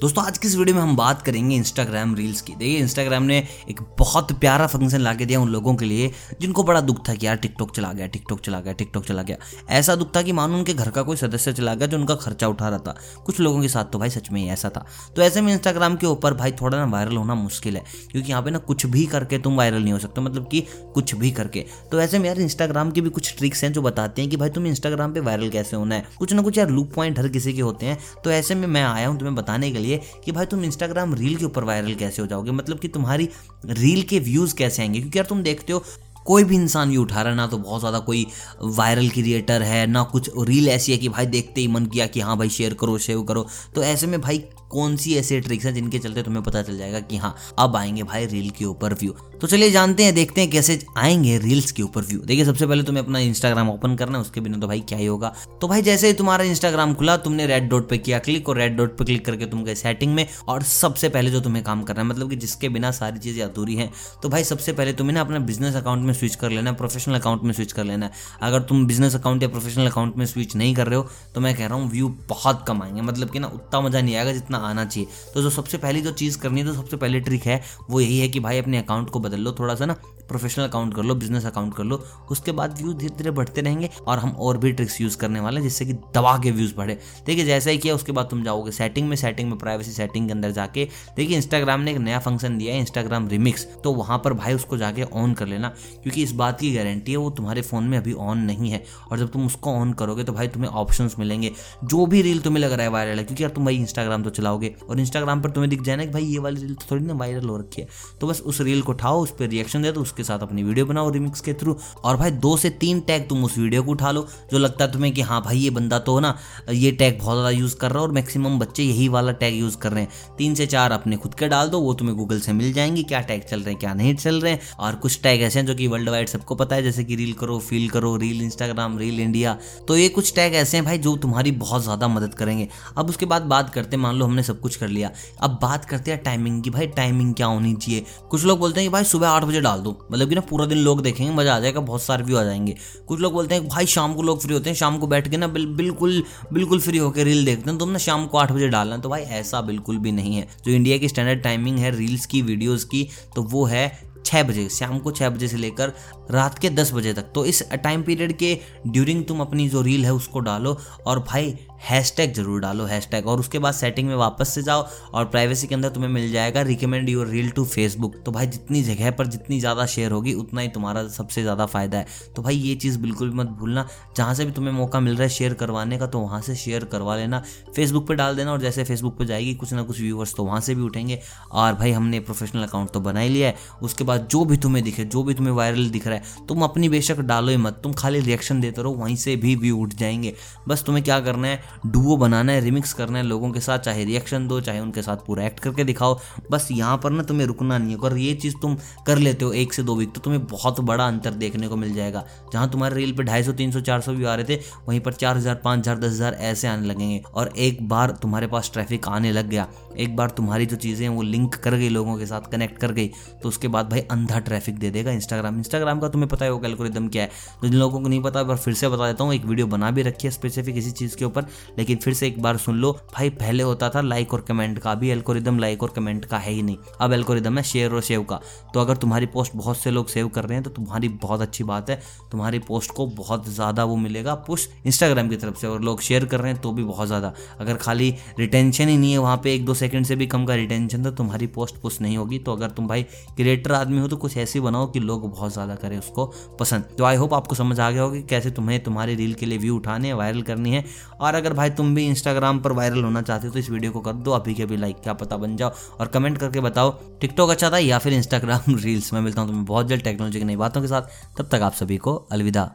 दोस्तों, आज की इस वीडियो में हम बात करेंगे इंस्टाग्राम रील्स की। देखिए इंस्टाग्राम ने एक बहुत प्यारा फ़ंक्शन ला के दिया उन लोगों के लिए, जिनको बड़ा दुख था कि यार टिकटॉक चला गया टिकटॉक चला गया टिकटॉक चला गया। ऐसा दुख था कि मानो उनके घर का कोई सदस्य चला गया जो उनका खर्चा उठा रहा था। कुछ लोगों के साथ तो भाई सच में ही ऐसा था। तो ऐसे में इंस्टाग्राम के ऊपर भाई थोड़ा ना वायरल होना मुश्किल है, क्योंकि यहाँ पे ना कुछ भी करके तुम वायरल नहीं हो सकते मतलब कि कुछ भी करके। तो ऐसे में यार इंस्टाग्राम की भी कुछ ट्रिक्स हैं जो बताते हैं कि भाई तुम इंस्टाग्राम पर वायरल कैसे होना है। कुछ ना कुछ यार लुक पॉइंट हर किसी के होते हैं। तो ऐसे में मैं आया हूँ तुम्हें बताने के लिए कि भाई तुम इंस्टाग्राम रील के ऊपर वायरल कैसे हो जाओगे? मतलब कि तुम्हारी रील के व्यूज़ कैसे आएँगे? क्योंकि यार तुम देखते हो, कोई भी इंसान ये उठा रहा है, ना तो बहुत ज़्यादा कोई वायरल क्रिएटर है, ना कुछ रील ऐसी है कि भाई देखते ही मन किया कि हाँ भाई शेयर करो शेयर करो। तो ऐसे में भाई कौन सी ऐसे ट्रिक्स हैं जिनके चलते तुम्हें पता चल जाएगा कि हाँ अब आएँगे भाई रील के ऊपर व्यू तो चलिए जानते हैं, देखते हैं कैसे आएँगे रील्स के ऊपर व्यू देखिए, सबसे पहले तुम्हें अपना इंस्टाग्राम ओपन करना है, उसके बिना तो भाई क्या ही होगा। तो भाई, जैसे ही तुम्हारा इंस्टाग्राम खुला, तुमने रेड डॉट पे किया क्लिक और रेड डॉट पे क्लिक करके तुम गए सेटिंग में और सबसे पहले जो तुम्हें काम करना है मतलब कि जिसके बिना सारी चीज़ें अधूरी हैं तो भाई सबसे पहले तुम्हें ना अपना बिज़नेस अकाउंट में स्विच कर लेना है प्रोफेशनल अकाउंट में स्विच कर लेना है। अगर तुम बिज़नेस अकाउंट या प्रोफेशनल अकाउंट में स्विच नहीं कर रहे हो तो मैं कह रहा हूँ व्यू बहुत कम आएँगे मतलब कि ना उतना मज़ा नहीं आएगा जितना आना चाहिए। तो जो सबसे पहली जो चीज़ करनी है तो सबसे पहले ट्रिक है, वो यही है कि भाई अपने अकाउंट को बदल लो थोड़ा सा ना। प्रोफेशनल अकाउंट कर लो बिज़नेस अकाउंट कर लो, उसके बाद व्यूज़ धीरे धीरे बढ़ते रहेंगे और हम और भी ट्रिक्स यूज़ करने वाले हैं, जिससे कि दबा के व्यूज़ बढ़े। देखिए, जैसा ही किया, उसके बाद तुम जाओगे सेटिंग में सेटिंग में प्राइवेसी सेटिंग के अंदर जाके, देखिए इंस्टाग्राम ने एक नया फ़ंक्शन दिया है इंस्टाग्राम रिमिक्स तो वहाँ पर भाई उसको जाके ऑन कर लेना, क्योंकि इस बात की गारंटी है, वो तुम्हारे फ़ोन में अभी ऑन नहीं है। और जब तुम उसको ऑन करोगे तो भाई तुम्हें ऑप्शन मिलेंगे। जो भी रील तुम्हें लग रहा है वायरल है, क्योंकि यार तुम भाई इंस्टाग्राम तो चलाओगे। और इंस्टाग्राम पर तुम्हें दिख जाए ना कि भाई ये वाली रील तो थोड़ी ना वायरल हो रखी है। तो बस उस रील को उठाओ, उस पर रिएक्शन दे तो उसके साथ अपनी वीडियो बनाओ रिमिक्स के थ्रू और भाई, दो से तीन टैग तुम उस वीडियो को उठा लो, जो लगता है तुम्हें कि हाँ भाई, ये बंदा तो ना, ये टैग बहुत ज़्यादा यूज़ कर रहा है और मैक्सिमम बच्चे यही वाला टैग यूज़ कर रहे हैं। तीन से चार अपने खुद के डाल दो, वो तुम्हें गूगल से मिल जाएँगे, क्या टैग चल रहे हैं, क्या नहीं चल रहे हैं। और कुछ टैग ऐसे हैं जो कि वर्ल्ड वाइड सबको पता है, जैसे कि रील करो फील करो रील इंस्टाग्राम रील इंडिया तो ये कुछ टैग ऐसे हैं भाई, जो तुम्हारी बहुत ज़्यादा मदद करेंगे। अब उसके बाद बात करते मान लो हमने सब कुछ कर लिया। अब बात करते हैं टाइमिंग की। भाई टाइमिंग क्या होनी चाहिए? कुछ लोग बोलते हैं कि भाई, सुबह आठ बजे डाल दो। मतलब कि ना पूरा दिन लोग देखेंगे मज़ा आ जाएगा बहुत सारे व्यू आ जाएँगे। कुछ लोग बोलते हैं भाई शाम को लोग फ्री होते हैं शाम को बैठ के ना बिल, बिल्कुल बिल्कुल फ्री होकर रील देखते हैं तुम ना शाम को आठ बजे डालना तो भाई ऐसा बिल्कुल भी नहीं है। जो इंडिया की स्टैंडर्ड टाइमिंग है रील्स की वीडियोज़ की तो वो है छः बजे शाम को छः बजे से लेकर रात के दस बजे तक। तो इस टाइम पीरियड के ड्यूरिंग तुम अपनी जो रील है उसको डालो और भाई हैशटैग ज़रूर डालो हैशटैग और उसके बाद सेटिंग में वापस से जाओ और प्राइवेसी के अंदर तुम्हें मिल जाएगा recommend your reel to Facebook तो भाई जितनी जगह पर जितनी ज़्यादा शेयर होगी, उतना ही तुम्हारा सबसे ज़्यादा फ़ायदा है। तो भाई ये चीज़ बिल्कुल भी मत भूलना। जहाँ से भी तुम्हें मौका मिल रहा है शेयर करवाने का तो वहाँ से शेयर करवा लेना। फेसबुक पर डाल देना और जैसे फेसबुक पर जाएगी, कुछ ना कुछ व्यूवर्स तो वहाँ से भी उठेंगे। और भाई हमने प्रोफेशनल अकाउंट तो बना ही लिया है। उसके बाद जो भी तुम्हें दिखे, जो भी तुम्हें वायरल दिख रहा है, तुम अपनी बेशक डालो ही मत। तुम खाली रिएक्शन देते रहो, वहीं से भी व्यू उठ जाएँगे। बस तुम्हें क्या करना है डुओ बनाना है रिमिक्स करना है लोगों के साथ, चाहे रिएक्शन दो, चाहे उनके साथ पूरा एक्ट करके दिखाओ। बस यहाँ पर ना तुम्हें रुकना नहीं है अगर ये चीज़ तुम कर लेते हो एक से दो वीक तो तुम्हें बहुत बड़ा अंतर देखने को मिल जाएगा। जहाँ तुम्हारे रील पर ढाई सौ, तीन सौ, चार सौ व्यू आ रहे थे, वहीं पर चार हज़ार, पाँच हज़ार, दस हज़ार ऐसे आने लगेंगे। और एक बार तुम्हारे पास ट्रैफ़िक आने लग गया, एक बार तुम्हारी जो चीज़ें हैं वो लिंक कर गई लोगों के साथ कनेक्ट कर गई तो उसके बाद भाई अंधा ट्रैफ़िक दे देगा इंस्टाग्राम इंस्टाग्राम का तुम्हें पता है वो कैलकुलेदम क्या है। तो जिन लोगों को नहीं पता पर फिर से बता देता हूँ, एक वीडियो बना भी रखी है स्पेसिफिक इसी चीज़ के ऊपर। लेकिन फिर से एक बार सुन लो, भाई पहले होता था लाइक और कमेंट का, अभी एल्कोरिदम लाइक और कमेंट का है ही नहीं। अब एल्कोरिदम है शेयर और सेव का। तो अगर तुम्हारी पोस्ट बहुत से लोग सेव कर रहे हैं तो तुम्हारी बहुत अच्छी बात है। तुम्हारी पोस्ट को बहुत ज़्यादा वो मिलेगा पुश इंस्टाग्राम की तरफ़ से, और लोग शेयर कर रहे हैं तो भी बहुत ज़्यादा। अगर खाली रिटेंशन ही नहीं है, वहाँ पर एक दो सेकेंड से भी कम का रिटेंशन तो तुम्हारी पोस्ट पुश नहीं होगी। तो अगर तुम भाई क्रिएटर आदमी हो तो कुछ ऐसी बनाओ कि लोग बहुत ज़्यादा करें उसको पसंद। तो आई होप आपको समझ आ गया होगा कि कैसे तुम्हें तुम्हारी रील के लिए व्यू उठाने वायरल करनी है। और अगर भाई तुम भी इंस्टाग्राम पर वायरल होना चाहते हो तो इस वीडियो को कर दो, अभी के अभी लाइक क्या पता बन जाओ और कमेंट करके बताओ टिकटॉक अच्छा था या फिर इंस्टाग्राम रील्स में मिलता हूँ तुम्हें बहुत जल्द टेक्नोलॉजी की नई बातों के साथ। तब तक आप सभी को अलविदा।